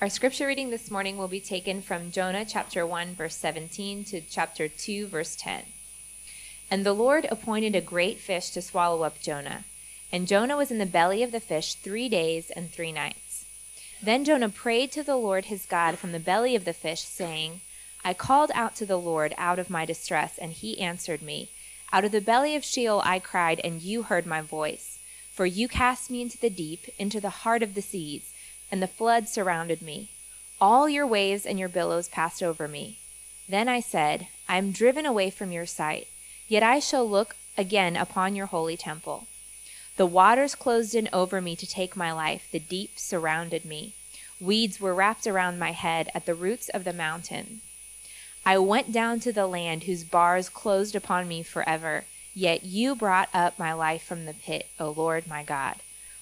Our scripture reading this morning will be taken from Jonah chapter 1, verse 17 to chapter 2, verse 10. And the Lord appointed a great fish to swallow up Jonah. And Jonah was in the belly of the fish three days and three nights. Then Jonah prayed to the Lord his God from the belly of the fish, saying, I called out to the Lord out of my distress, and he answered me. Out of the belly of Sheol I cried, and you heard my voice. For you cast me into the deep, into the heart of the seas and the flood surrounded me. All your waves and your billows passed over me. Then I said, I am driven away from your sight, yet I shall look again upon your holy temple. The waters closed in over me to take my life, the deep surrounded me. Weeds were wrapped around my head at the roots of the mountain. I went down to the land whose bars closed upon me forever, yet you brought up my life from the pit, O Lord my God.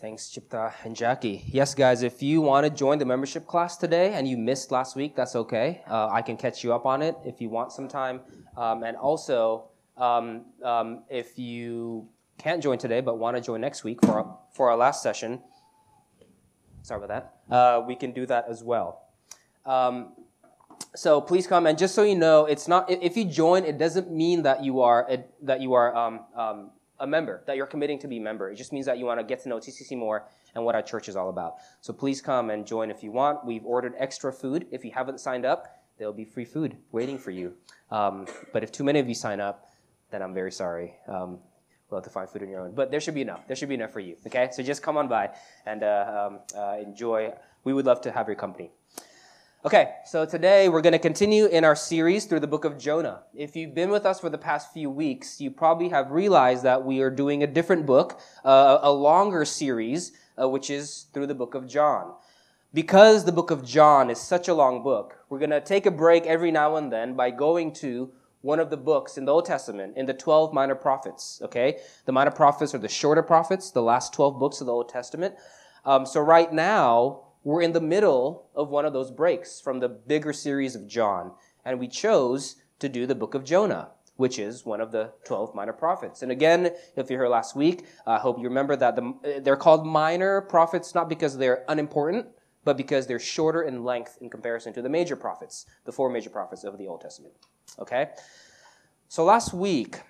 Thanks, Chipta and Jackie. Yes, guys, if you want to join the membership class today and you missed last week, that's okay. Uh, I can catch you up on it if you want some time. Um, and also, um, um, if you can't join today but want to join next week for our, for our last session, sorry about that, uh, we can do that as well. Um, so please come and just so you know, it's not if you join, it doesn't mean that you are that you are um, um, a member, that you're committing to be a member. It just means that you want to get to know TCC more and what our church is all about. So please come and join if you want. We've ordered extra food. If you haven't signed up, there'll be free food waiting for you. Um, but if too many of you sign up, then I'm very sorry. Um, we'll have to find food on your own. But there should be enough. There should be enough for you. Okay? So just come on by and uh, um, uh, enjoy. We would love to have your company. Okay, so today we're going to continue in our series through the book of Jonah. If you've been with us for the past few weeks, you probably have realized that we are doing a different book, uh, a longer series, uh, which is through the book of John. Because the book of John is such a long book, we're going to take a break every now and then by going to one of the books in the Old Testament, in the 12 minor prophets, okay? The minor prophets are the shorter prophets, the last 12 books of the Old Testament. Um, so right now, we're in the middle of one of those breaks from the bigger series of John, and we chose to do the book of Jonah, which is one of the 12 minor prophets. And again, if you're here last week, I hope you remember that the, they're called minor prophets not because they're unimportant, but because they're shorter in length in comparison to the major prophets, the four major prophets of the Old Testament. Okay? So last week,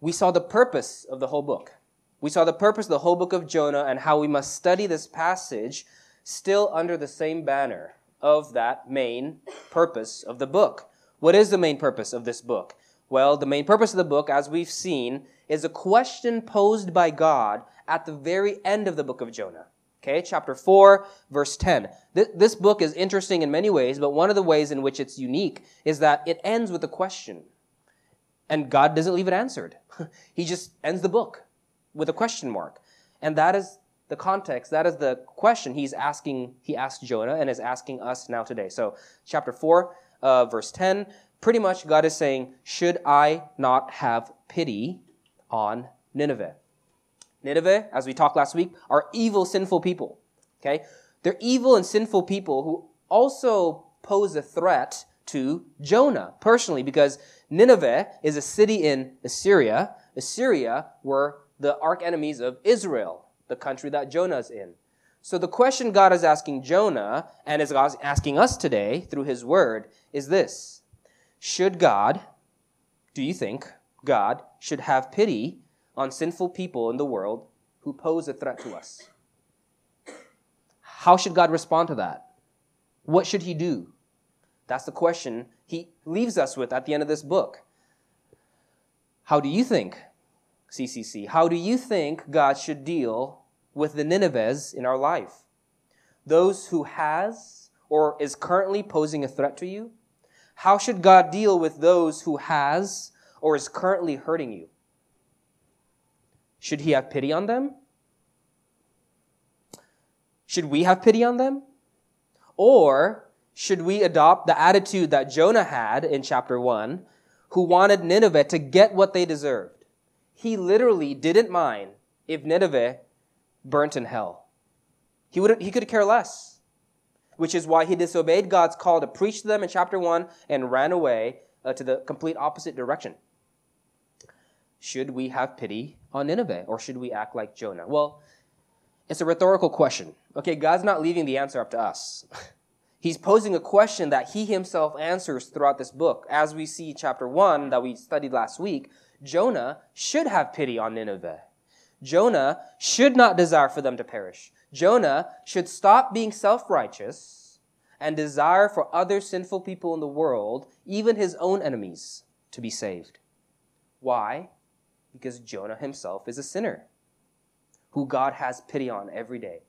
we saw the purpose of the whole book. We saw the purpose of the whole book of Jonah and how we must study this passage still under the same banner of that main purpose of the book. What is the main purpose of this book? Well, the main purpose of the book, as we've seen, is a question posed by God at the very end of the book of Jonah. Okay, chapter 4, verse 10. This book is interesting in many ways, but one of the ways in which it's unique is that it ends with a question. And God doesn't leave it answered. he just ends the book with a question mark. And that is the context, that is the question he's asking, he asked Jonah and is asking us now today. So, chapter 4, uh, verse 10, pretty much God is saying, Should I not have pity on Nineveh? Nineveh, as we talked last week, are evil, sinful people. Okay? They're evil and sinful people who also pose a threat to Jonah personally because Nineveh is a city in Assyria. Assyria were the arch enemies of Israel the country that Jonah is in. So the question God is asking Jonah and is asking us today through his word is this. Should God, do you think God should have pity on sinful people in the world who pose a threat to us? How should God respond to that? What should he do? That's the question he leaves us with at the end of this book. How do you think, CCC, how do you think God should deal with the Ninevehs in our life. Those who has or is currently posing a threat to you? How should God deal with those who has or is currently hurting you? Should he have pity on them? Should we have pity on them? Or should we adopt the attitude that Jonah had in chapter 1, who wanted Nineveh to get what they deserved? He literally didn't mind if Nineveh burnt in hell. He, would he could care less, which is why he disobeyed God's call to preach to them in chapter 1 and ran away uh, to the complete opposite direction. Should we have pity on Nineveh or should we act like Jonah? Well, it's a rhetorical question. Okay, God's not leaving the answer up to us. He's posing a question that he himself answers throughout this book. As we see chapter 1 that we studied last week, Jonah should have pity on Nineveh. Jonah should not desire for them to perish. Jonah should stop being self righteous and desire for other sinful people in the world, even his own enemies, to be saved. Why? Because Jonah himself is a sinner who God has pity on every day.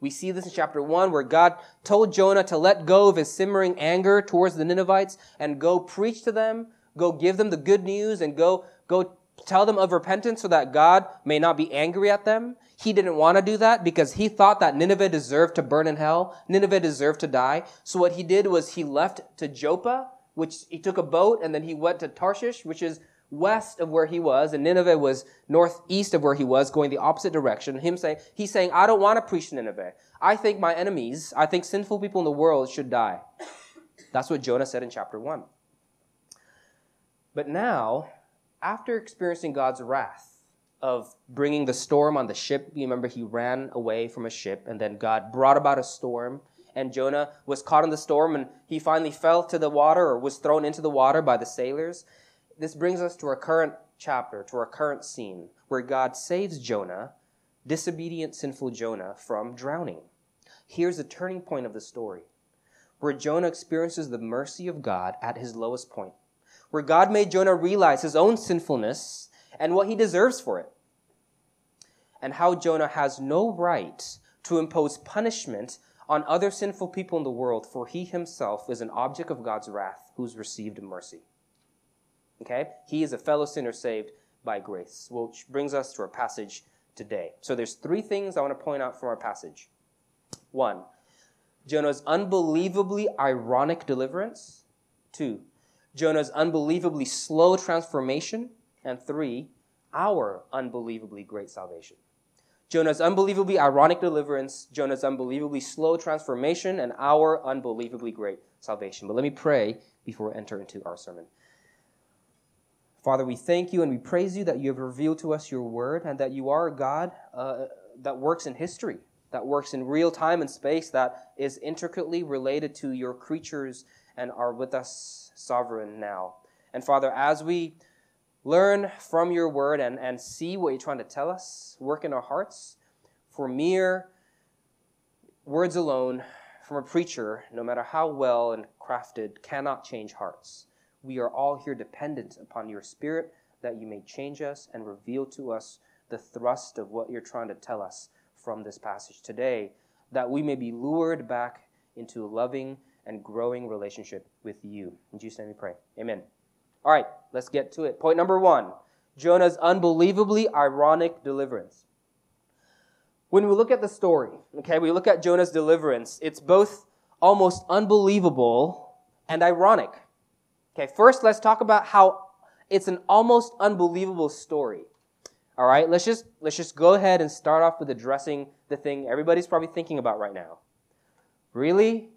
We see this in chapter 1 where God told Jonah to let go of his simmering anger towards the Ninevites and go preach to them, go give them the good news and go, go tell them of repentance so that God may not be angry at them. He didn't want to do that because he thought that Nineveh deserved to burn in hell. Nineveh deserved to die. So what he did was he left to Joppa, which he took a boat and then he went to Tarshish, which is west of where he was, and Nineveh was northeast of where he was, going the opposite direction. Him saying, he's saying, I don't want to preach to Nineveh. I think my enemies, I think sinful people in the world should die. That's what Jonah said in chapter 1. But now, after experiencing God's wrath of bringing the storm on the ship, you remember he ran away from a ship, and then God brought about a storm, and Jonah was caught in the storm, and he finally fell to the water or was thrown into the water by the sailors. This brings us to our current chapter, to our current scene, where God saves Jonah, disobedient, sinful Jonah, from drowning. Here's the turning point of the story, where Jonah experiences the mercy of God at his lowest point, where God made Jonah realize his own sinfulness and what he deserves for it, and how Jonah has no right to impose punishment on other sinful people in the world, for he himself is an object of God's wrath who's received mercy. Okay? He is a fellow sinner saved by grace, which brings us to our passage today. So there's three things I want to point out from our passage. One, Jonah's unbelievably ironic deliverance. Two, Jonah's unbelievably slow transformation. And three, our unbelievably great salvation. Jonah's unbelievably ironic deliverance, Jonah's unbelievably slow transformation, and our unbelievably great salvation. But let me pray before we enter into our sermon. Father, we thank you and we praise you that you have revealed to us your word and that you are a God uh, that works in history, that works in real time and space, that is intricately related to your creatures and are with us sovereign now. And Father, as we learn from your word and, and see what you're trying to tell us, work in our hearts, for mere words alone from a preacher, no matter how well and crafted, cannot change hearts we are all here dependent upon your Spirit that you may change us and reveal to us the thrust of what you're trying to tell us from this passage today, that we may be lured back into a loving and growing relationship with you. In Jesus' name we pray. Amen. All right, let's get to it. Point number one Jonah's unbelievably ironic deliverance. When we look at the story, okay, we look at Jonah's deliverance, it's both almost unbelievable and ironic. Okay, first let's talk about how it's an almost unbelievable story. All right, let's just let's just go ahead and start off with addressing the thing everybody's probably thinking about right now. Really?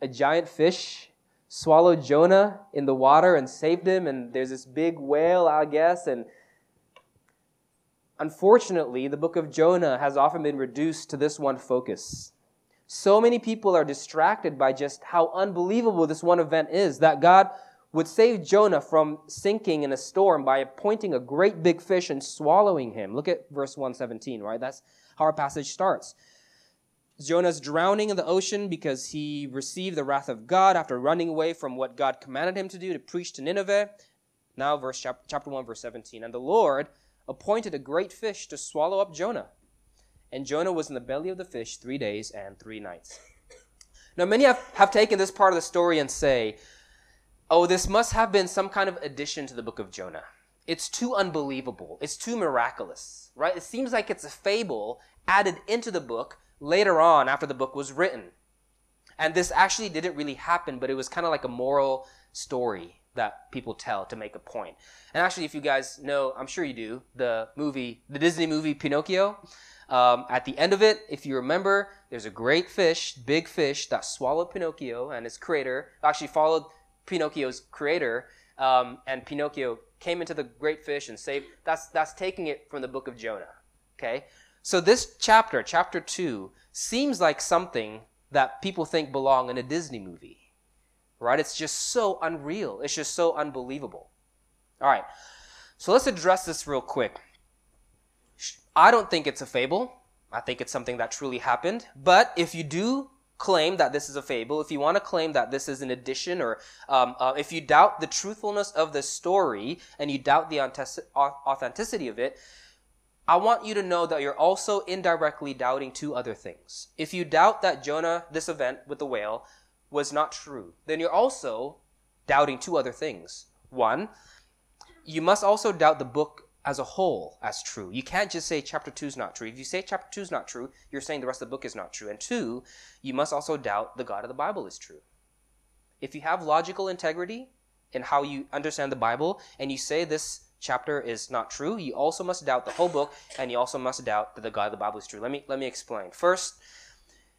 A giant fish swallowed Jonah in the water and saved him and there's this big whale, I guess, and Unfortunately, the book of Jonah has often been reduced to this one focus. So many people are distracted by just how unbelievable this one event is that God would save Jonah from sinking in a storm by appointing a great big fish and swallowing him. Look at verse 117, right? That's how our passage starts. Jonah's drowning in the ocean because he received the wrath of God after running away from what God commanded him to do to preach to Nineveh. Now, verse chapter 1, verse 17. And the Lord appointed a great fish to swallow up Jonah. And Jonah was in the belly of the fish three days and three nights. Now, many have, have taken this part of the story and say, oh, this must have been some kind of addition to the book of Jonah. It's too unbelievable. It's too miraculous, right? It seems like it's a fable added into the book later on after the book was written. And this actually didn't really happen, but it was kind of like a moral story that people tell to make a point. And actually, if you guys know, I'm sure you do, the movie, the Disney movie Pinocchio, um, at the end of it, if you remember, there's a great fish, big fish, that swallowed Pinocchio and his creator, actually followed Pinocchio's creator, um, and Pinocchio came into the great fish and saved. That's, that's taking it from the book of Jonah. Okay? So this chapter, chapter 2, seems like something that people think belong in a Disney movie. Right? It's just so unreal. It's just so unbelievable. All right. So let's address this real quick. I don't think it's a fable. I think it's something that truly happened. But if you do claim that this is a fable, if you want to claim that this is an addition, or um, uh, if you doubt the truthfulness of the story and you doubt the authenticity of it, I want you to know that you're also indirectly doubting two other things. If you doubt that Jonah, this event with the whale, was not true, then you're also doubting two other things. One, you must also doubt the book as a whole as true. You can't just say chapter 2 is not true. If you say chapter 2 is not true, you're saying the rest of the book is not true. And two, you must also doubt the God of the Bible is true. If you have logical integrity in how you understand the Bible and you say this chapter is not true, you also must doubt the whole book and you also must doubt that the God of the Bible is true. Let me let me explain. First,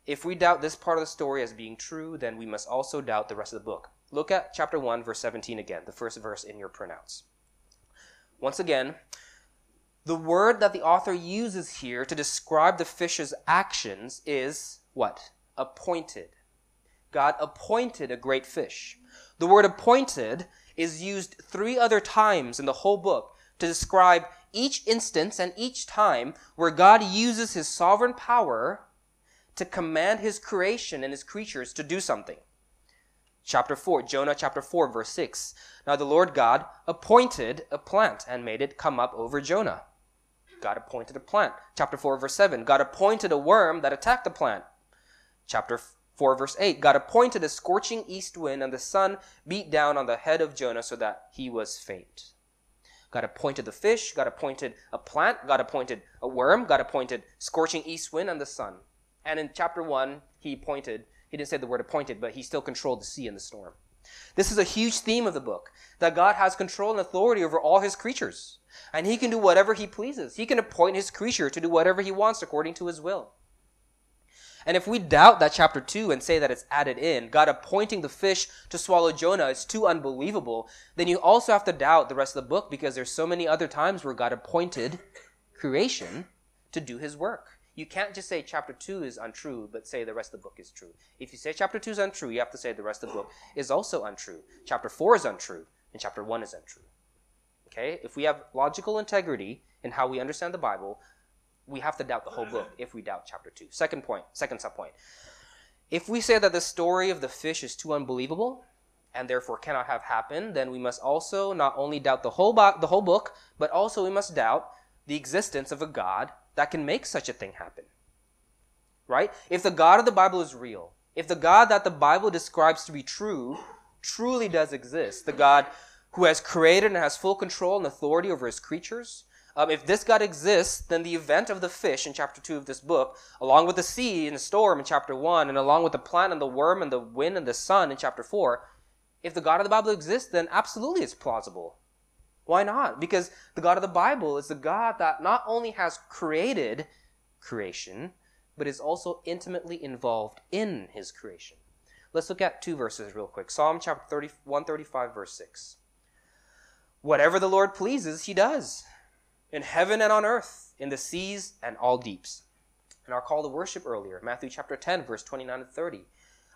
if we doubt this part of the story as being true, then we must also doubt the rest of the book. Look at chapter 1 verse 17 again, the first verse in your printouts. Once again, the word that the author uses here to describe the fish's actions is what? Appointed. God appointed a great fish. The word appointed is used three other times in the whole book to describe each instance and each time where God uses his sovereign power to command his creation and his creatures to do something chapter 4, Jonah chapter 4, verse 6. Now the Lord God appointed a plant and made it come up over Jonah. God appointed a plant. Chapter 4, verse 7. God appointed a worm that attacked the plant. Chapter 4, verse 8. God appointed a scorching east wind, and the sun beat down on the head of Jonah so that he was faint. God appointed the fish. God appointed a plant. God appointed a worm. God appointed scorching east wind and the sun. And in chapter 1, he appointed he didn't say the word appointed, but he still controlled the sea and the storm. This is a huge theme of the book that God has control and authority over all his creatures. And he can do whatever he pleases. He can appoint his creature to do whatever he wants according to his will. And if we doubt that chapter 2 and say that it's added in, God appointing the fish to swallow Jonah is too unbelievable, then you also have to doubt the rest of the book because there's so many other times where God appointed creation to do his work. You can't just say chapter 2 is untrue, but say the rest of the book is true. If you say chapter 2 is untrue, you have to say the rest of the book is also untrue. Chapter 4 is untrue, and chapter 1 is untrue. Okay? If we have logical integrity in how we understand the Bible, we have to doubt the whole uh-huh. book if we doubt chapter 2. Second point, second subpoint. If we say that the story of the fish is too unbelievable, and therefore cannot have happened, then we must also not only doubt the whole, bo- the whole book, but also we must doubt the existence of a God that can make such a thing happen. Right? If the God of the Bible is real, if the God that the Bible describes to be true truly does exist, the God who has created and has full control and authority over his creatures, um, if this God exists, then the event of the fish in chapter 2 of this book, along with the sea and the storm in chapter 1, and along with the plant and the worm and the wind and the sun in chapter 4, if the God of the Bible exists, then absolutely it's plausible why not? Because the God of the Bible is the God that not only has created creation, but is also intimately involved in his creation. Let's look at two verses real quick. Psalm chapter 30, 135, verse 6. Whatever the Lord pleases, he does, in heaven and on earth, in the seas and all deeps. And our call to worship earlier, Matthew chapter 10, verse 29 and 30.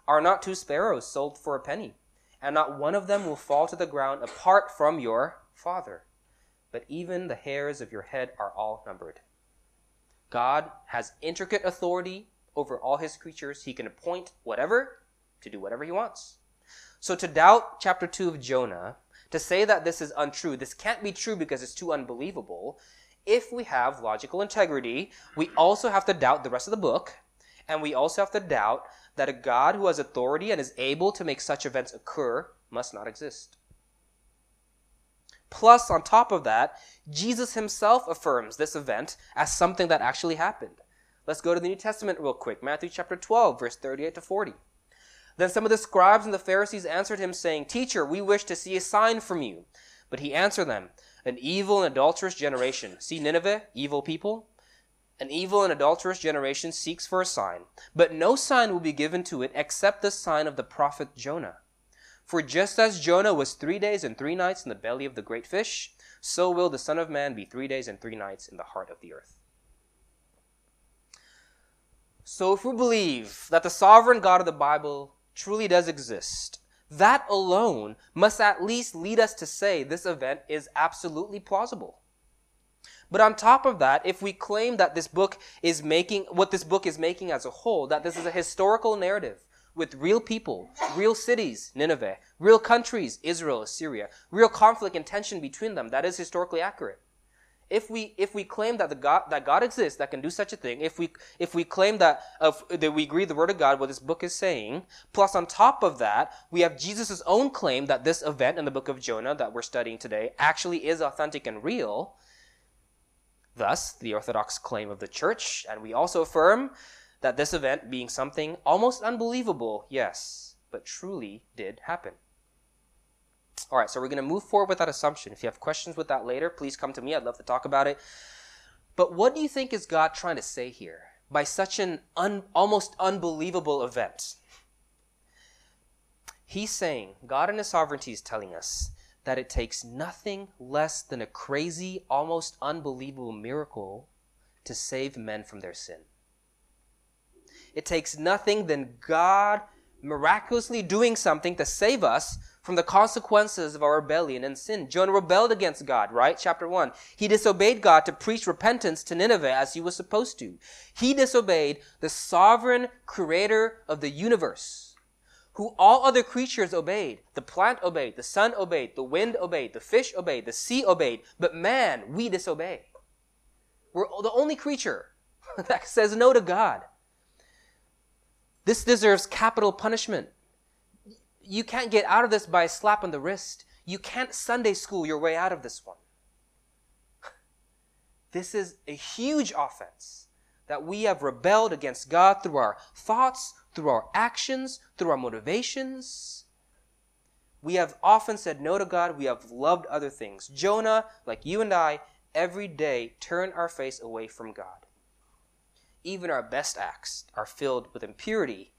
Are not two sparrows sold for a penny? And not one of them will fall to the ground apart from your Father, but even the hairs of your head are all numbered. God has intricate authority over all his creatures. He can appoint whatever to do whatever he wants. So to doubt chapter 2 of Jonah, to say that this is untrue, this can't be true because it's too unbelievable. If we have logical integrity, we also have to doubt the rest of the book, and we also have to doubt that a God who has authority and is able to make such events occur must not exist. Plus, on top of that, Jesus himself affirms this event as something that actually happened. Let's go to the New Testament real quick. Matthew chapter 12, verse 38 to 40. Then some of the scribes and the Pharisees answered him, saying, Teacher, we wish to see a sign from you. But he answered them, An evil and adulterous generation. See Nineveh, evil people? An evil and adulterous generation seeks for a sign, but no sign will be given to it except the sign of the prophet Jonah. For just as Jonah was three days and three nights in the belly of the great fish, so will the Son of Man be three days and three nights in the heart of the earth. So if we believe that the sovereign God of the Bible truly does exist, that alone must at least lead us to say this event is absolutely plausible. But on top of that, if we claim that this book is making, what this book is making as a whole, that this is a historical narrative with real people, real cities, Nineveh, real countries, Israel, Assyria, real conflict and tension between them, that is historically accurate. If we, if we claim that, the God, that God exists, that can do such a thing, if we, if we claim that, of, that we agree the Word of God, what this book is saying, plus on top of that, we have Jesus' own claim that this event in the book of Jonah that we're studying today actually is authentic and real, Thus, the Orthodox claim of the Church, and we also affirm that this event being something almost unbelievable, yes, but truly did happen. All right, so we're going to move forward with that assumption. If you have questions with that later, please come to me. I'd love to talk about it. But what do you think is God trying to say here by such an un, almost unbelievable event? He's saying, God in His sovereignty is telling us that it takes nothing less than a crazy, almost unbelievable miracle to save men from their sin. It takes nothing than God miraculously doing something to save us from the consequences of our rebellion and sin. Jonah rebelled against God, right? Chapter 1. He disobeyed God to preach repentance to Nineveh as he was supposed to. He disobeyed the sovereign creator of the universe who all other creatures obeyed. The plant obeyed, the sun obeyed, the wind obeyed, the fish obeyed, the sea obeyed, but man, we disobey. We're the only creature that says no to God. This deserves capital punishment. You can't get out of this by a slap on the wrist. You can't Sunday school your way out of this one. This is a huge offense that we have rebelled against God through our thoughts, through our actions, through our motivations. We have often said no to God. We have loved other things. Jonah, like you and I, every day turn our face away from God. Even our best acts are filled with impurity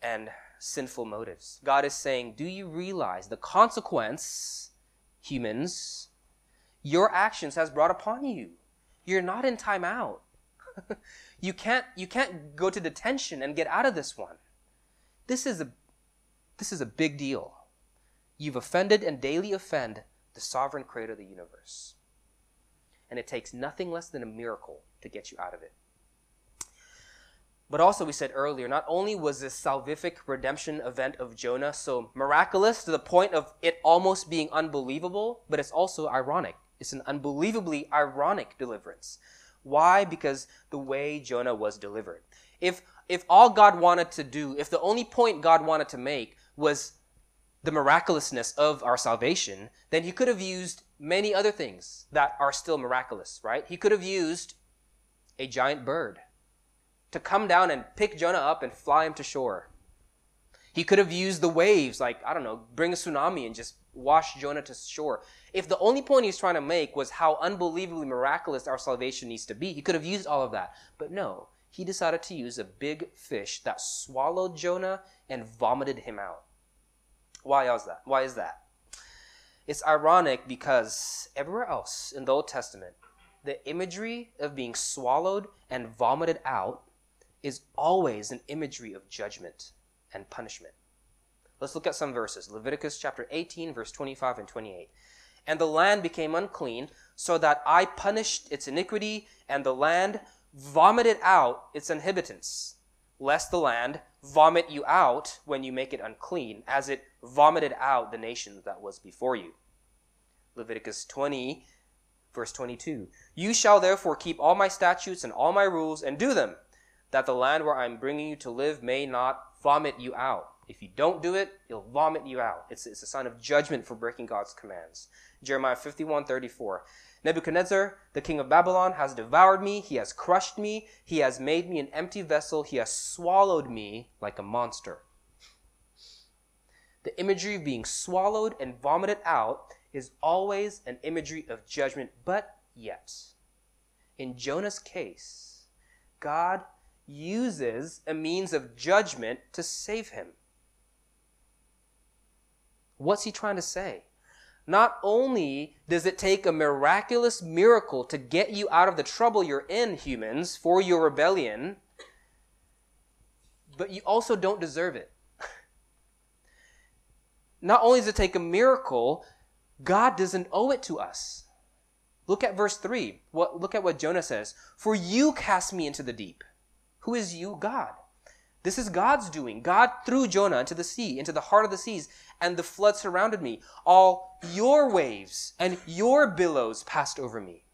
and sinful motives. God is saying, Do you realize the consequence, humans, your actions has brought upon you? You're not in time out. you can't you can't go to detention and get out of this one. This is a this is a big deal. You've offended and daily offend the sovereign creator of the universe. And it takes nothing less than a miracle to get you out of it. But also, we said earlier, not only was this salvific redemption event of Jonah so miraculous to the point of it almost being unbelievable, but it's also ironic. It's an unbelievably ironic deliverance. Why? Because the way Jonah was delivered. If, if all God wanted to do, if the only point God wanted to make was the miraculousness of our salvation, then he could have used many other things that are still miraculous, right? He could have used a giant bird to come down and pick Jonah up and fly him to shore. He could have used the waves, like, I don't know, bring a tsunami and just wash Jonah to shore. If the only point he's trying to make was how unbelievably miraculous our salvation needs to be, he could have used all of that. But no, he decided to use a big fish that swallowed Jonah and vomited him out. Why is that? Why is that? It's ironic because everywhere else in the Old Testament, the imagery of being swallowed and vomited out is always an imagery of judgment and punishment. Let's look at some verses. Leviticus chapter 18, verse 25 and 28. And the land became unclean, so that I punished its iniquity, and the land vomited out its inhabitants, lest the land vomit you out when you make it unclean, as it vomited out the nation that was before you. Leviticus 20, verse 22. You shall therefore keep all my statutes and all my rules and do them, that the land where I am bringing you to live may not vomit you out. If you don't do it, he'll vomit you out. It's, it's a sign of judgment for breaking God's commands. Jeremiah 51 34. Nebuchadnezzar, the king of Babylon, has devoured me. He has crushed me. He has made me an empty vessel. He has swallowed me like a monster. the imagery of being swallowed and vomited out, is always an imagery of judgment. But yet, in Jonah's case, God uses a means of judgment to save him. What's he trying to say? Not only does it take a miraculous miracle to get you out of the trouble you're in, humans, for your rebellion, but you also don't deserve it. Not only does it take a miracle, God doesn't owe it to us. Look at verse 3. What, look at what Jonah says. For you cast me into the deep. Who is you? God. This is God's doing. God threw Jonah into the sea, into the heart of the seas, and the flood surrounded me. All your waves and your billows passed over me.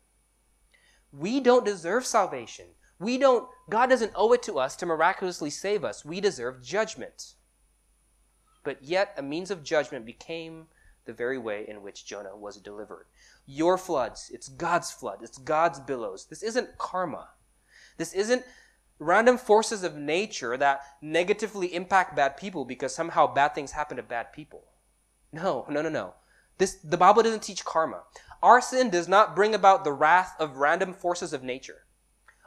We don't deserve salvation. We don't, God doesn't owe it to us to miraculously save us. We deserve judgment. But yet, a means of judgment became the very way in which Jonah was delivered. Your floods, it's God's flood, it's God's billows. This isn't karma. This isn't random forces of nature that negatively impact bad people because somehow bad things happen to bad people. No, no, no, no. This, the Bible doesn't teach karma. Our sin does not bring about the wrath of random forces of nature.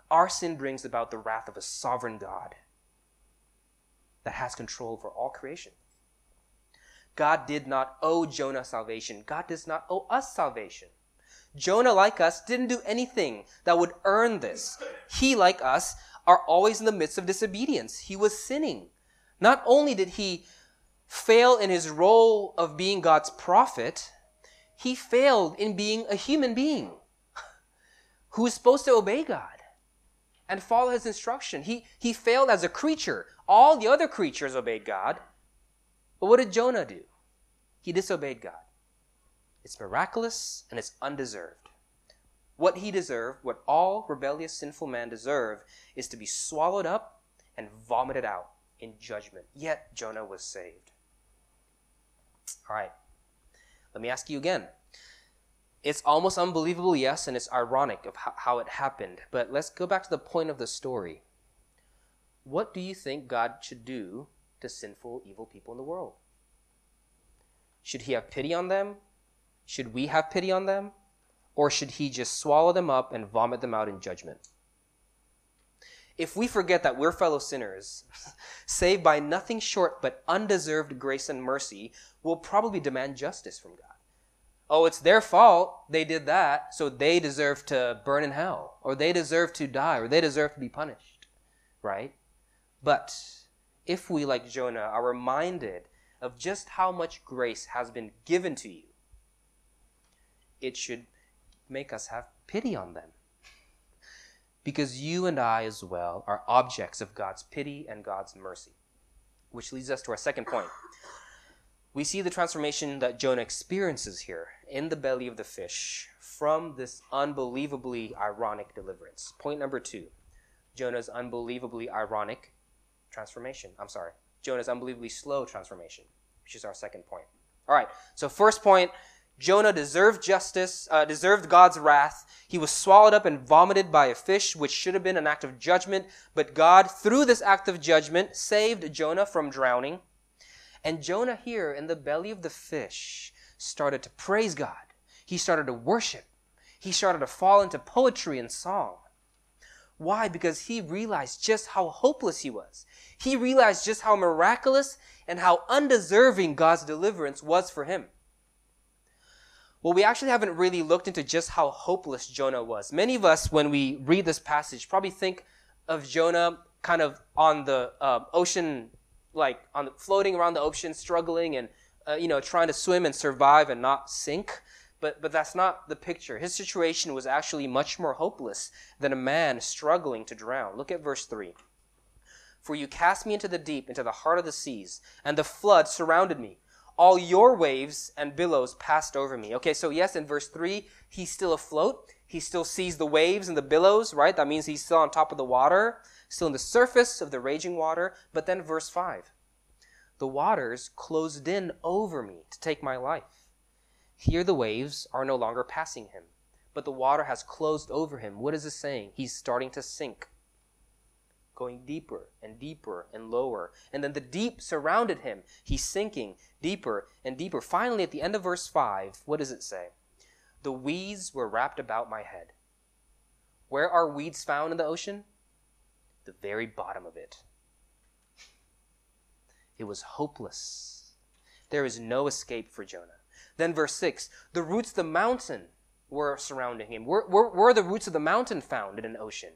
Our sin brings about the wrath of a sovereign God that has control over all creation. God did not owe Jonah salvation. God does not owe us salvation. Jonah, like us, didn't do anything that would earn this. He, like us, are always in the midst of disobedience. He was sinning. Not only did he fail in his role of being God's prophet, he failed in being a human being who is supposed to obey God and follow his instruction. He, he failed as a creature. All the other creatures obeyed God. But what did Jonah do? He disobeyed God. It's miraculous and it's undeserved. What he deserved, what all rebellious, sinful men deserve, is to be swallowed up and vomited out in judgment. Yet Jonah was saved. All right. Let me ask you again. It's almost unbelievable, yes, and it's ironic of how, it happened. But let's go back to the point of the story. What do you think God should do to sinful, evil people in the world? Should he have pity on them? Should we have pity on them? Or should he just swallow them up and vomit them out in judgment? If we forget that we're fellow sinners, saved by nothing short but undeserved grace and mercy, we'll probably demand justice from God. Oh, it's their fault they did that, so they deserve to burn in hell, or they deserve to die, or they deserve to be punished, right? But if we, like Jonah, are reminded of just how much grace has been given to you, it should make us have pity on them. Because you and I, as well, are objects of God's pity and God's mercy. Which leads us to our second point. We see the transformation that Jonah experiences here in the belly of the fish from this unbelievably ironic deliverance. Point number two Jonah's unbelievably ironic transformation. I'm sorry, Jonah's unbelievably slow transformation, which is our second point. All right, so first point Jonah deserved justice, uh, deserved God's wrath. He was swallowed up and vomited by a fish, which should have been an act of judgment. But God, through this act of judgment, saved Jonah from drowning. And Jonah, here in the belly of the fish, started to praise God. He started to worship. He started to fall into poetry and song. Why? Because he realized just how hopeless he was. He realized just how miraculous and how undeserving God's deliverance was for him. Well, we actually haven't really looked into just how hopeless Jonah was. Many of us, when we read this passage, probably think of Jonah kind of on the uh, ocean, like on the, floating around the ocean, struggling and uh, you know trying to swim and survive and not sink. But but that's not the picture. His situation was actually much more hopeless than a man struggling to drown. Look at verse three. For you cast me into the deep, into the heart of the seas, and the flood surrounded me all your waves and billows passed over me. Okay, so yes, in verse 3, he's still afloat. He still sees the waves and the billows, right? That means he's still on top of the water, still on the surface of the raging water. But then verse 5 the waters closed in over me to take my life. Here the waves are no longer passing him, but the water has closed over him. What is this saying? He's starting to sink. going deeper and deeper and lower. And then the deep surrounded him. He's sinking deeper and deeper. Finally, at the end of verse 5, what does it say? The weeds were wrapped about my head. Where are weeds found in the ocean? The very bottom of it. It was hopeless. There is no escape for Jonah. Then, verse 6 the roots of the mountain were surrounding him. Where, where, where are the roots of the mountain found in an ocean?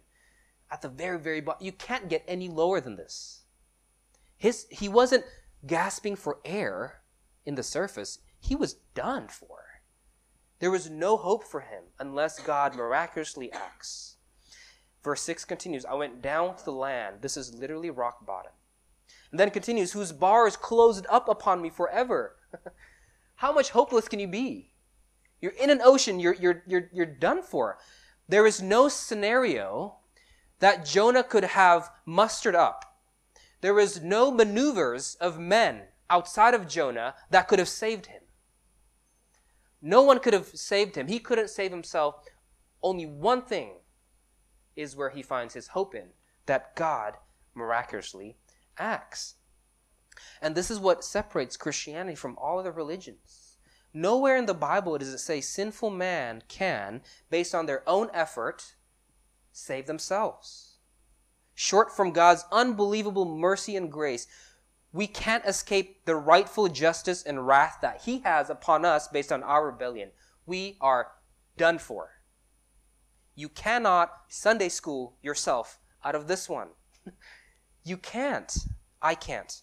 At the very, very bottom. You can't get any lower than this. His, he wasn't gasping for air in the surface, he was done for. There was no hope for him unless God miraculously acts. Verse 6 continues I went down to the land. This is literally rock bottom. And then continues, whose bars closed up upon me forever. How much hopeless can you be? You're in an ocean, you're, you're, you're, you're done for. There is no scenario that Jonah could have mustered up. There is no maneuvers of men outside of Jonah that could have saved him. No one could have saved him. He couldn't save himself. Only one thing is where he finds his hope in that God miraculously acts. And this is what separates Christianity from all other religions. Nowhere in the Bible does it say sinful man can, based on their own effort, save themselves. Short from God's unbelievable mercy and grace, we can't escape the rightful justice and wrath that He has upon us based on our rebellion. We are done for. You cannot Sunday school yourself out of this one. You can't. I can't.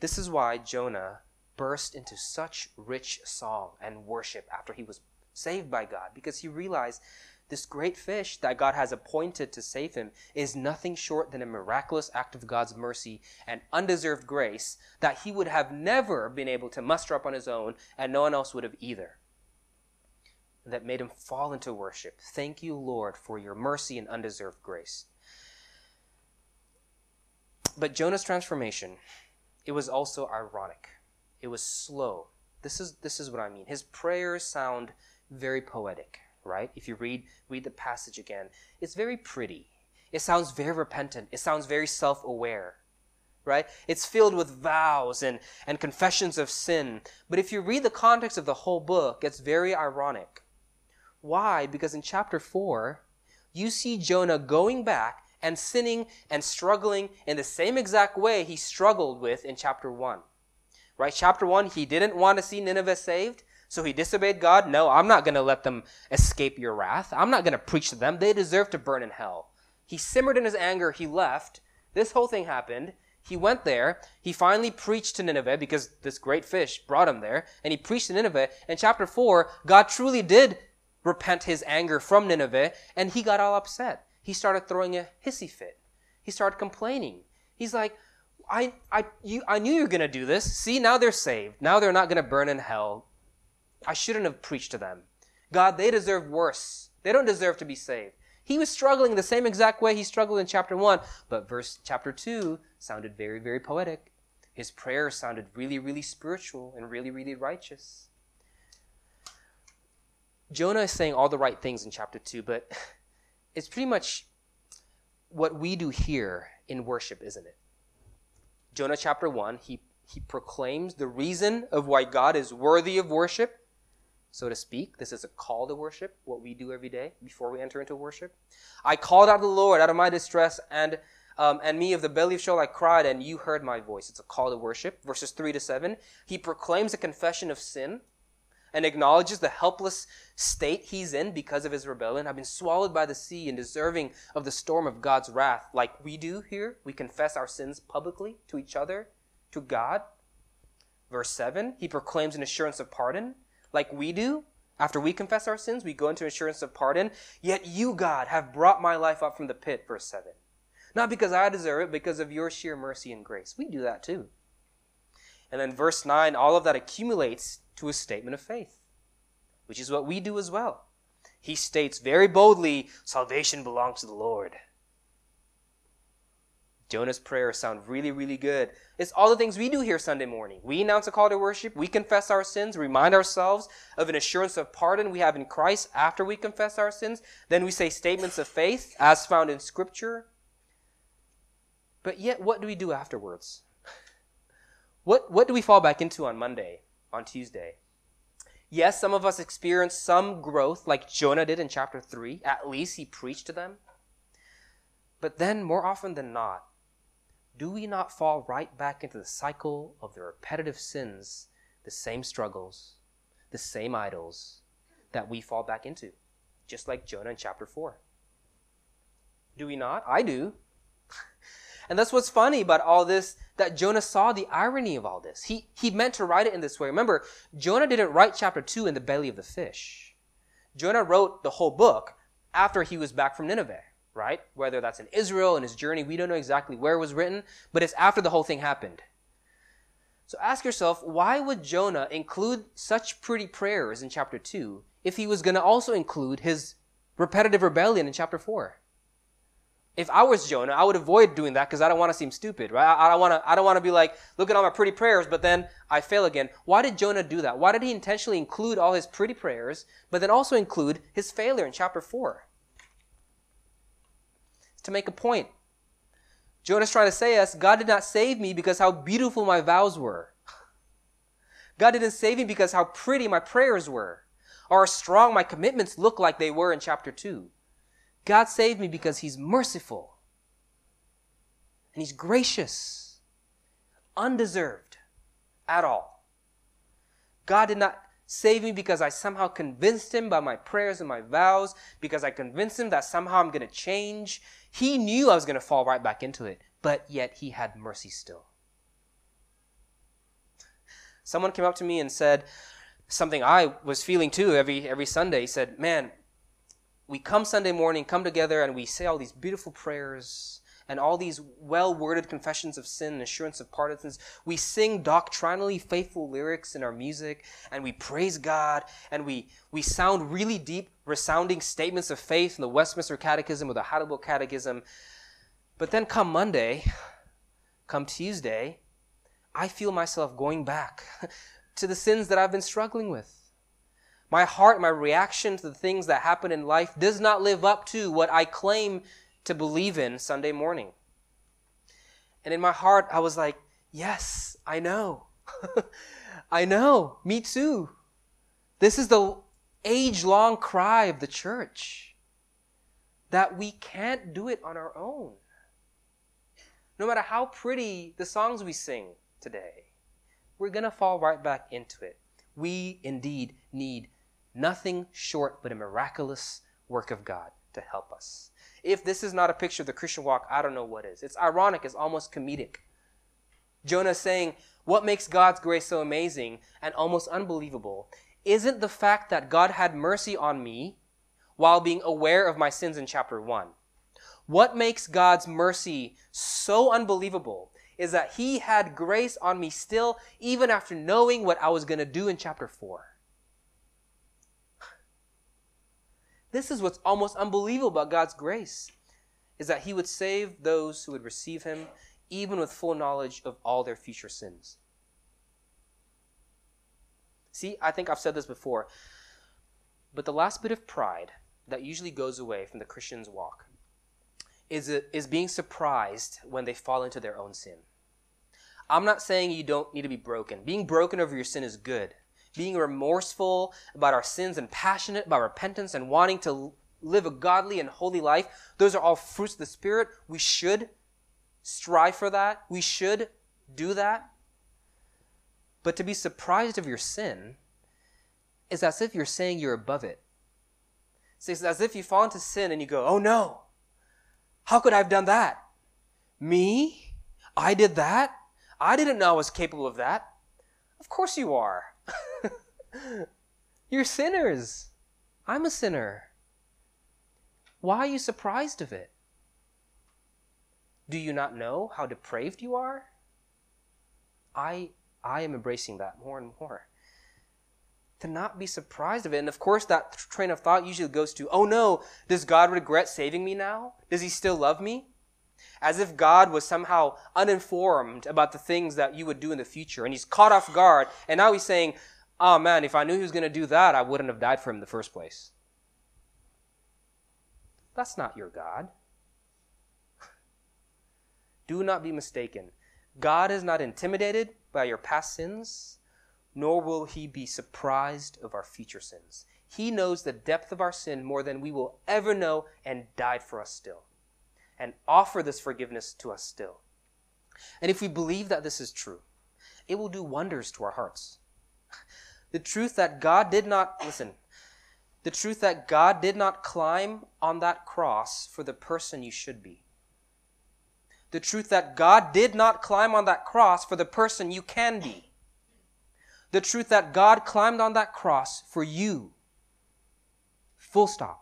This is why Jonah burst into such rich song and worship after he was saved by God, because he realized this great fish that God has appointed to save him is nothing short than a miraculous act of God's mercy and undeserved grace that he would have never been able to muster up on his own, and no one else would have either. That made him fall into worship. Thank you, Lord, for your mercy and undeserved grace. But Jonah's transformation, it was also ironic. It was slow. This is this is what I mean. His prayers sound very poetic, right? If you read read the passage again, it's very pretty. It sounds very repentant. It sounds very self-aware. Right? It's filled with vows and, and confessions of sin. But if you read the context of the whole book, it's very ironic. Why? Because in chapter 4, you see Jonah going back and sinning and struggling in the same exact way he struggled with in chapter 1. Right? Chapter 1, he didn't want to see Nineveh saved, so he disobeyed God. No, I'm not going to let them escape your wrath. I'm not going to preach to them. They deserve to burn in hell. He simmered in his anger. He left. This whole thing happened. He went there. He finally preached to Nineveh because this great fish brought him there. And he preached to Nineveh. In chapter 4, God truly did repent his anger from Nineveh, and he got all upset he started throwing a hissy fit. He started complaining. He's like, I, I, you, I knew you were going to do this. See, now they're saved. Now they're not going to burn in hell. I shouldn't have preached to them. God, they deserve worse. They don't deserve to be saved. He was struggling the same exact way he struggled in chapter 1, but verse chapter 2 sounded very, very poetic. His prayer sounded really, really spiritual and really, really righteous. Jonah is saying all the right things in chapter 2, but it's pretty much what we do here in worship, isn't it? Jonah chapter 1, he, he proclaims the reason of why God is worthy of worship, so to speak. This is a call to worship, what we do every day before we enter into worship. I called out to the Lord out of my distress, and um, and me of the belly of Sheol I cried, and you heard my voice. It's a call to worship. Verses 3 to 7. He proclaims a confession of sin and acknowledges the helpless state he's in because of his rebellion. I've been swallowed by the sea and deserving of the storm of God's wrath, like we do here. We confess our sins publicly to each other, to God. Verse 7, he proclaims an assurance of pardon, like we do. After we confess our sins, we go into assurance of pardon. Yet you, God, have brought my life up from the pit, verse 7. Not because I deserve it, because of your sheer mercy and grace. We do that too. And then verse 9, all of that accumulates to a statement of faith, which is what we do as well. He states very boldly, Salvation belongs to the Lord. Jonah's prayers sound really, really good. It's all the things we do here Sunday morning. We announce a call to worship, we confess our sins, remind ourselves of an assurance of pardon we have in Christ after we confess our sins. Then we say statements of faith as found in Scripture. But yet, what do we do afterwards? What, what do we fall back into on Monday, on Tuesday? Yes, some of us experience some growth, like Jonah did in chapter 3. At least he preached to them. But then, more often than not, do we not fall right back into the cycle of the repetitive sins, the same struggles, the same idols that we fall back into? Just like Jonah in chapter 4. Do we not? I do. and that's what's funny about all this that Jonah saw the irony of all this. He, he meant to write it in this way. Remember, Jonah didn't write chapter 2 in the belly of the fish. Jonah wrote the whole book after he was back from Nineveh, right? Whether that's in Israel in his journey, we don't know exactly where it was written, but it's after the whole thing happened. So ask yourself, why would Jonah include such pretty prayers in chapter 2 if he was going to also include his repetitive rebellion in chapter 4? if I was Jonah, I would avoid doing that because I don't want to seem stupid, right? I, don't want to. I don't want to be like, look at all my pretty prayers, but then I fail again. Why did Jonah do that? Why did he intentionally include all his pretty prayers, but then also include his failure in chapter four? To make a point. Jonah's trying to say us, God did not save me because how beautiful my vows were. God didn't save me because how pretty my prayers were, or how strong my commitments look like they were in chapter two. God saved me because He's merciful and He's gracious, undeserved at all. God did not save me because I somehow convinced Him by my prayers and my vows, because I convinced Him that somehow I'm going to change. He knew I was going to fall right back into it, but yet He had mercy still. Someone came up to me and said something I was feeling too every, every Sunday. He said, Man, we come Sunday morning, come together, and we say all these beautiful prayers and all these well worded confessions of sin and assurance of pardons. We sing doctrinally faithful lyrics in our music, and we praise God, and we, we sound really deep, resounding statements of faith in the Westminster Catechism or the Heidelberg Catechism. But then come Monday, come Tuesday, I feel myself going back to the sins that I've been struggling with. My heart, my reaction to the things that happen in life does not live up to what I claim to believe in Sunday morning. And in my heart, I was like, yes, I know. I know. Me too. This is the age long cry of the church that we can't do it on our own. No matter how pretty the songs we sing today, we're going to fall right back into it. We indeed need Nothing short but a miraculous work of God to help us. If this is not a picture of the Christian walk, I don't know what is. It's ironic, it's almost comedic. Jonah saying, What makes God's grace so amazing and almost unbelievable isn't the fact that God had mercy on me while being aware of my sins in chapter 1. What makes God's mercy so unbelievable is that He had grace on me still, even after knowing what I was going to do in chapter 4. This is what's almost unbelievable about God's grace is that he would save those who would receive him even with full knowledge of all their future sins. See, I think I've said this before, but the last bit of pride that usually goes away from the Christian's walk is, is being surprised when they fall into their own sin. I'm not saying you don't need to be broken. Being broken over your sin is good being remorseful about our sins and passionate about repentance and wanting to live a godly and holy life, those are all fruits of the Spirit. We should strive for that. We should do that. But to be surprised of your sin is as if you're saying you're above it. It's as if you fall into sin and you go, oh no, how could I have done that? Me? I did that? I didn't know I was capable of that. Of course you are. You're sinners. I'm a sinner. Why are you surprised of it? Do you not know how depraved you are? I I am embracing that more and more. To not be surprised of it. And of course, that train of thought usually goes to, oh no, does God regret saving me now? Does he still love me? As if God was somehow uninformed about the things that you would do in the future. And he's caught off guard. And now he's saying, oh man, if I knew he was going to do that, I wouldn't have died for him in the first place. That's not your God. Do not be mistaken. God is not intimidated by your past sins, nor will he be surprised of our future sins. He knows the depth of our sin more than we will ever know and died for us still, and offer this forgiveness to us still. And if we believe that this is true, it will do wonders to our hearts. The truth that God did not, listen, the truth that God did not climb on that cross for the person you should be. The truth that God did not climb on that cross for the person you can be. The truth that God climbed on that cross for you. Full stop.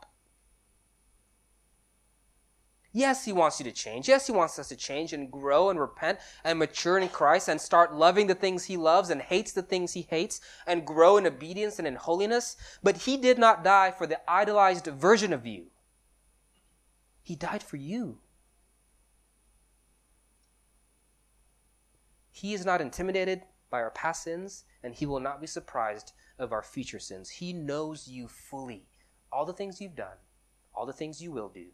Yes, He wants you to change. Yes, He wants us to change and grow and repent and mature in Christ and start loving the things He loves and hates the things He hates and grow in obedience and in holiness. But He did not die for the idolized version of you. He died for you. He is not intimidated by our past sins, and He will not be surprised of our future sins. He knows you fully, all the things you've done, all the things you will do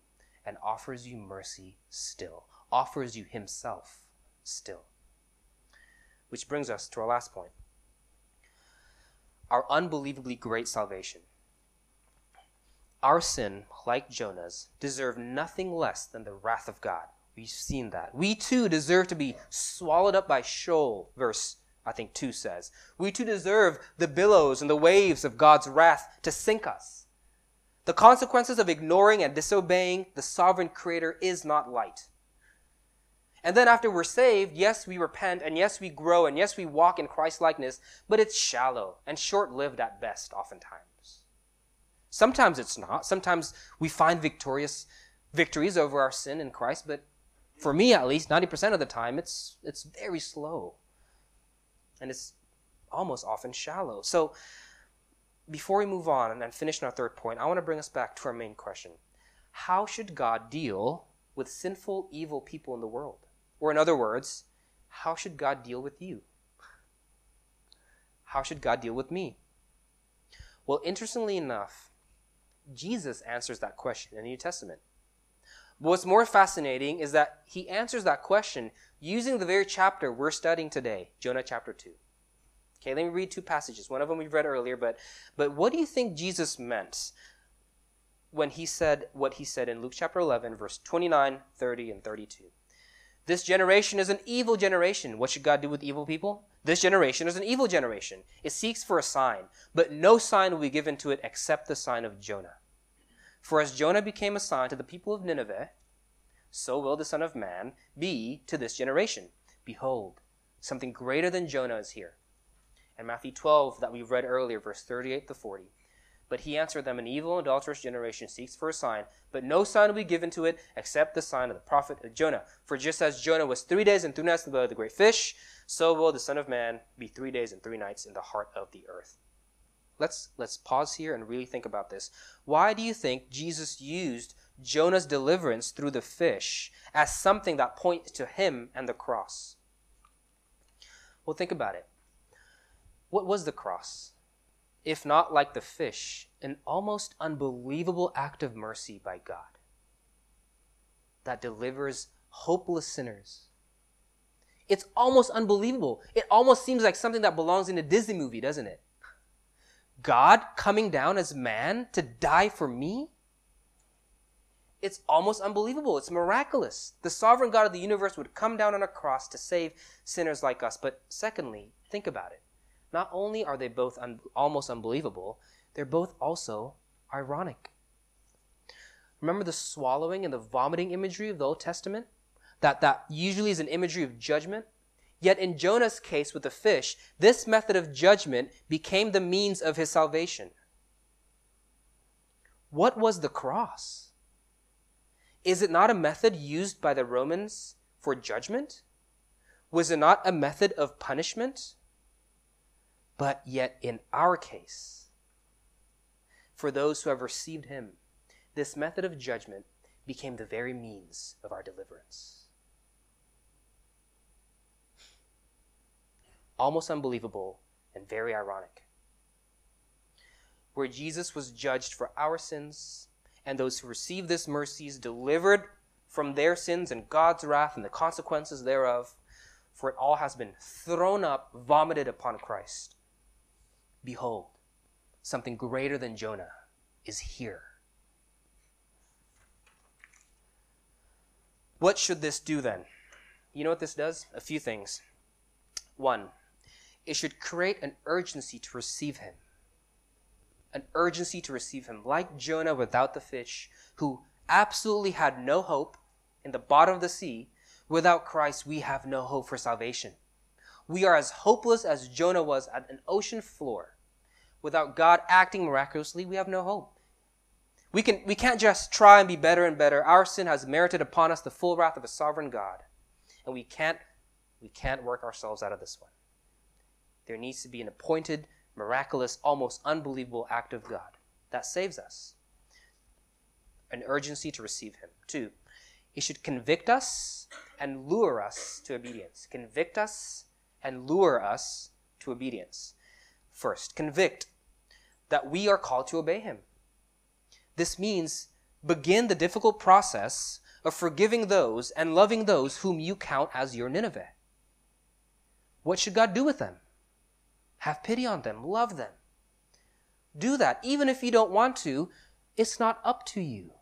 and offers you mercy still, offers you himself still. Which brings us to our last point our unbelievably great salvation. Our sin, like Jonah's, deserve nothing less than the wrath of God. We've seen that. We too deserve to be swallowed up by Sheol, verse I think 2 says. We too deserve the billows and the waves of God's wrath to sink us. The consequences of ignoring and disobeying the sovereign creator is not light. And then after we're saved, yes, we repent, and yes, we grow, and yes, we walk in Christ likeness, but it's shallow and short lived at best, oftentimes. Sometimes it's not. Sometimes we find victorious victories over our sin in Christ, but for me at least, 90% of the time, it's, it's very slow. And it's almost often shallow. So before we move on and finish our third point, I want to bring us back to our main question. How should God deal with sinful, evil people in the world? Or, in other words, how should God deal with you? How should God deal with me? Well, interestingly enough, Jesus answers that question in the New Testament. But what's more fascinating is that he answers that question using the very chapter we're studying today, Jonah chapter 2. Okay, let me read two passages. One of them we've read earlier, but but what do you think Jesus meant when he said what he said in Luke chapter 11, verse 29, 30, and 32? This generation is an evil generation. What should God do with evil people? This generation is an evil generation. It seeks for a sign, but no sign will be given to it except the sign of Jonah. For as Jonah became a sign to the people of Nineveh, so will the Son of Man be to this generation. Behold, something greater than Jonah is here and Matthew 12 that we read earlier, verse 38 to 40. But he answered them, An evil and adulterous generation seeks for a sign, but no sign will be given to it except the sign of the prophet Jonah. For just as Jonah was three days and three nights in the belly of the great fish, so will the Son of Man be three days and three nights in the heart of the earth. Let's, let's pause here and really think about this. Why do you think Jesus used Jonah's deliverance through the fish as something that points to him and the cross? Well, think about it. What was the cross? If not like the fish, an almost unbelievable act of mercy by God that delivers hopeless sinners. It's almost unbelievable. It almost seems like something that belongs in a Disney movie, doesn't it? God coming down as man to die for me? It's almost unbelievable. It's miraculous. The sovereign God of the universe would come down on a cross to save sinners like us. But secondly, think about it. Not only are they both un- almost unbelievable, they're both also ironic. Remember the swallowing and the vomiting imagery of the Old Testament? That, that usually is an imagery of judgment. Yet in Jonah's case with the fish, this method of judgment became the means of his salvation. What was the cross? Is it not a method used by the Romans for judgment? Was it not a method of punishment? But yet, in our case, for those who have received him, this method of judgment became the very means of our deliverance. Almost unbelievable and very ironic. Where Jesus was judged for our sins, and those who received this mercy is delivered from their sins and God's wrath and the consequences thereof, for it all has been thrown up, vomited upon Christ. Behold, something greater than Jonah is here. What should this do then? You know what this does? A few things. One, it should create an urgency to receive him. An urgency to receive him. Like Jonah without the fish, who absolutely had no hope in the bottom of the sea, without Christ, we have no hope for salvation. We are as hopeless as Jonah was at an ocean floor. Without God acting miraculously, we have no hope. We, can, we can't just try and be better and better. Our sin has merited upon us the full wrath of a sovereign God. And we can't, we can't work ourselves out of this one. There needs to be an appointed, miraculous, almost unbelievable act of God that saves us. An urgency to receive Him. Two, He should convict us and lure us to obedience. Convict us and lure us to obedience. First, convict that we are called to obey Him. This means begin the difficult process of forgiving those and loving those whom you count as your Nineveh. What should God do with them? Have pity on them, love them. Do that. Even if you don't want to, it's not up to you.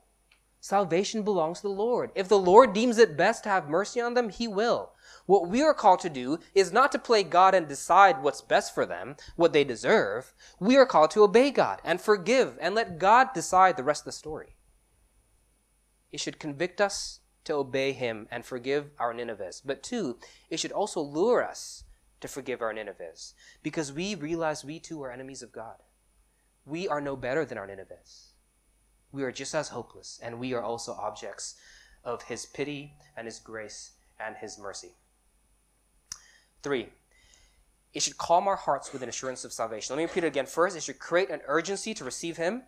Salvation belongs to the Lord. If the Lord deems it best to have mercy on them, He will. What we are called to do is not to play God and decide what's best for them, what they deserve. We are called to obey God and forgive and let God decide the rest of the story. It should convict us to obey Him and forgive our Ninevehes. But two, it should also lure us to forgive our Ninevehes because we realize we too are enemies of God. We are no better than our Ninevehes. We are just as hopeless, and we are also objects of His pity and His grace and His mercy. Three, it should calm our hearts with an assurance of salvation. Let me repeat it again. First, it should create an urgency to receive Him.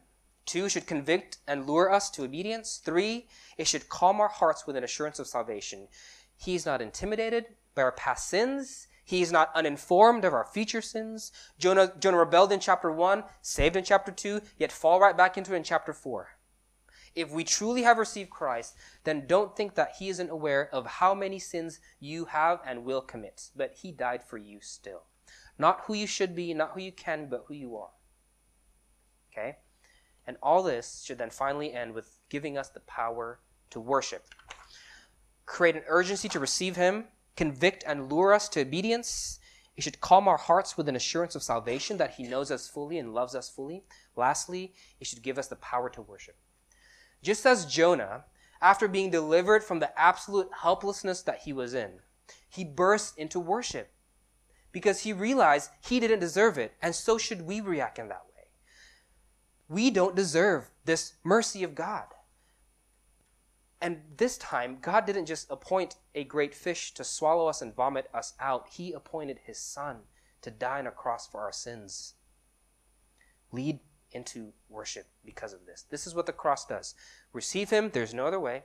Two, should convict and lure us to obedience. Three, it should calm our hearts with an assurance of salvation. He is not intimidated by our past sins. He is not uninformed of our future sins. Jonah, Jonah rebelled in chapter 1, saved in chapter 2, yet fall right back into it in chapter 4. If we truly have received Christ, then don't think that He isn't aware of how many sins you have and will commit. But He died for you still. Not who you should be, not who you can, but who you are. Okay? And all this should then finally end with giving us the power to worship. Create an urgency to receive Him convict and lure us to obedience. It should calm our hearts with an assurance of salvation that He knows us fully and loves us fully. Lastly, it should give us the power to worship. Just as Jonah, after being delivered from the absolute helplessness that he was in, he burst into worship because he realized he didn't deserve it, and so should we react in that way. We don't deserve this mercy of God. And this time, God didn't just appoint a great fish to swallow us and vomit us out. He appointed his son to die on a cross for our sins. Lead into worship because of this. This is what the cross does. Receive him, there's no other way.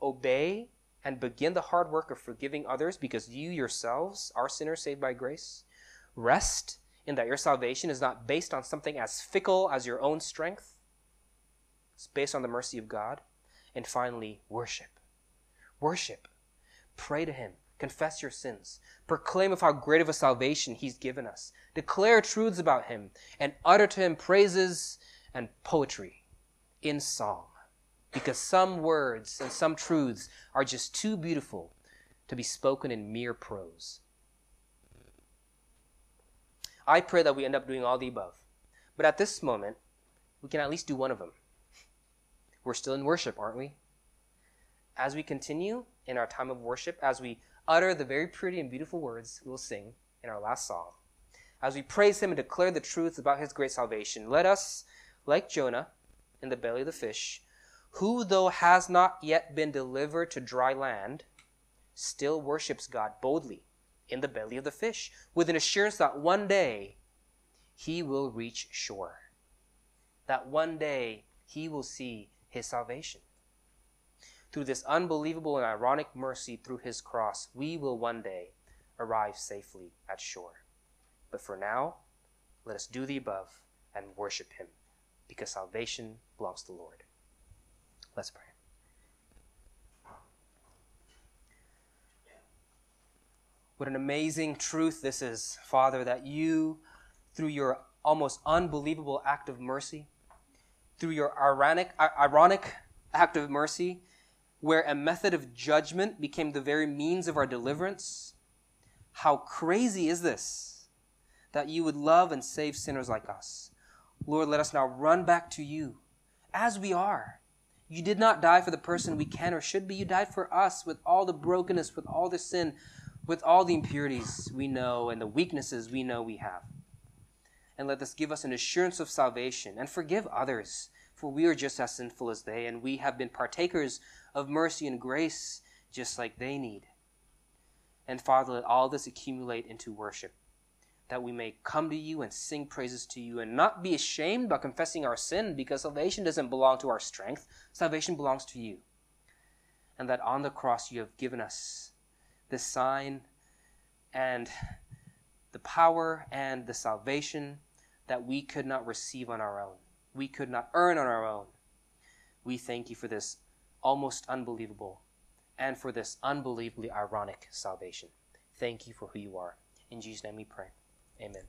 Obey and begin the hard work of forgiving others because you yourselves are sinners saved by grace. Rest in that your salvation is not based on something as fickle as your own strength. It's based on the mercy of God and finally, worship. Worship. Pray to Him. Confess your sins. Proclaim of how great of a salvation He's given us. Declare truths about Him and utter to Him praises and poetry in song. Because some words and some truths are just too beautiful to be spoken in mere prose. I pray that we end up doing all the above. But at this moment, we can at least do one of them. We're still in worship, aren't we? As we continue in our time of worship, as we utter the very pretty and beautiful words we'll sing in our last song, as we praise Him and declare the truths about His great salvation, let us, like Jonah in the belly of the fish, who though has not yet been delivered to dry land, still worships God boldly in the belly of the fish, with an assurance that one day he will reach shore. That one day he will see his salvation. Through this unbelievable and ironic mercy through his cross, we will one day arrive safely at shore. But for now, let us do the above and worship him, because salvation belongs to the Lord. Let's pray. What an amazing truth this is, Father, that you, through your almost unbelievable act of mercy, through your ironic, ironic act of mercy, where a method of judgment became the very means of our deliverance. How crazy is this? That you would love and save sinners like us. Lord, let us now run back to you as we are. You did not die for the person we can or should be. You died for us with all the brokenness, with all the sin, with all the impurities we know and the weaknesses we know we have. And let this give us an assurance of salvation and forgive others, for we are just as sinful as they, and we have been partakers of mercy and grace just like they need. And Father, let all this accumulate into worship, that we may come to you and sing praises to you and not be ashamed by confessing our sin, because salvation doesn't belong to our strength, salvation belongs to you. And that on the cross you have given us the sign and the power and the salvation that we could not receive on our own. We could not earn on our own. We thank you for this almost unbelievable and for this unbelievably ironic salvation. Thank you for who you are. In Jesus' name we pray. Amen.